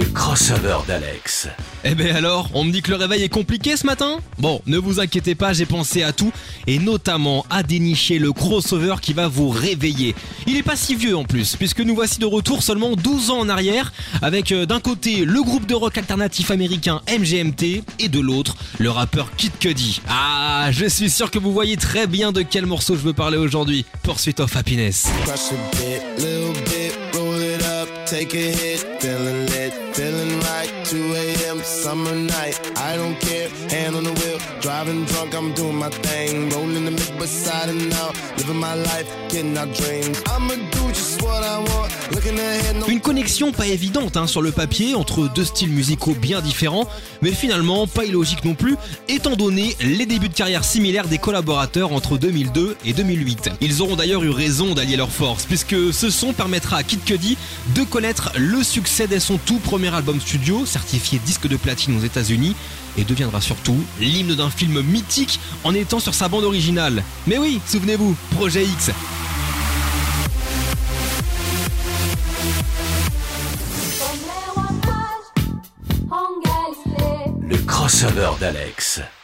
Le crossover d'Alex. Eh ben alors, on me dit que le réveil est compliqué ce matin? Bon, ne vous inquiétez pas, j'ai pensé à tout, et notamment à dénicher le crossover qui va vous réveiller. Il est pas si vieux en plus, puisque nous voici de retour seulement 12 ans en arrière, avec euh, d'un côté le groupe de rock alternatif américain MGMT, et de l'autre le rappeur Kid Cudi. Ah, je suis sûr que vous voyez très bien de quel morceau je veux parler aujourd'hui. Pursuit of Happiness. Take a hit, feeling lit, feeling right. 2 a.m. summer night, I don't care, hand on the wheel, driving drunk, I'm doing my thing, rolling the mid beside and out, living my life, getting our dreams. I'ma do just what Une connexion pas évidente hein, sur le papier entre deux styles musicaux bien différents, mais finalement pas illogique non plus, étant donné les débuts de carrière similaires des collaborateurs entre 2002 et 2008. Ils auront d'ailleurs eu raison d'allier leurs forces, puisque ce son permettra à Kid Cudi de connaître le succès dès son tout premier album studio, certifié disque de platine aux États-Unis, et deviendra surtout l'hymne d'un film mythique en étant sur sa bande originale. Mais oui, souvenez-vous, Projet X. crossover d'Alex.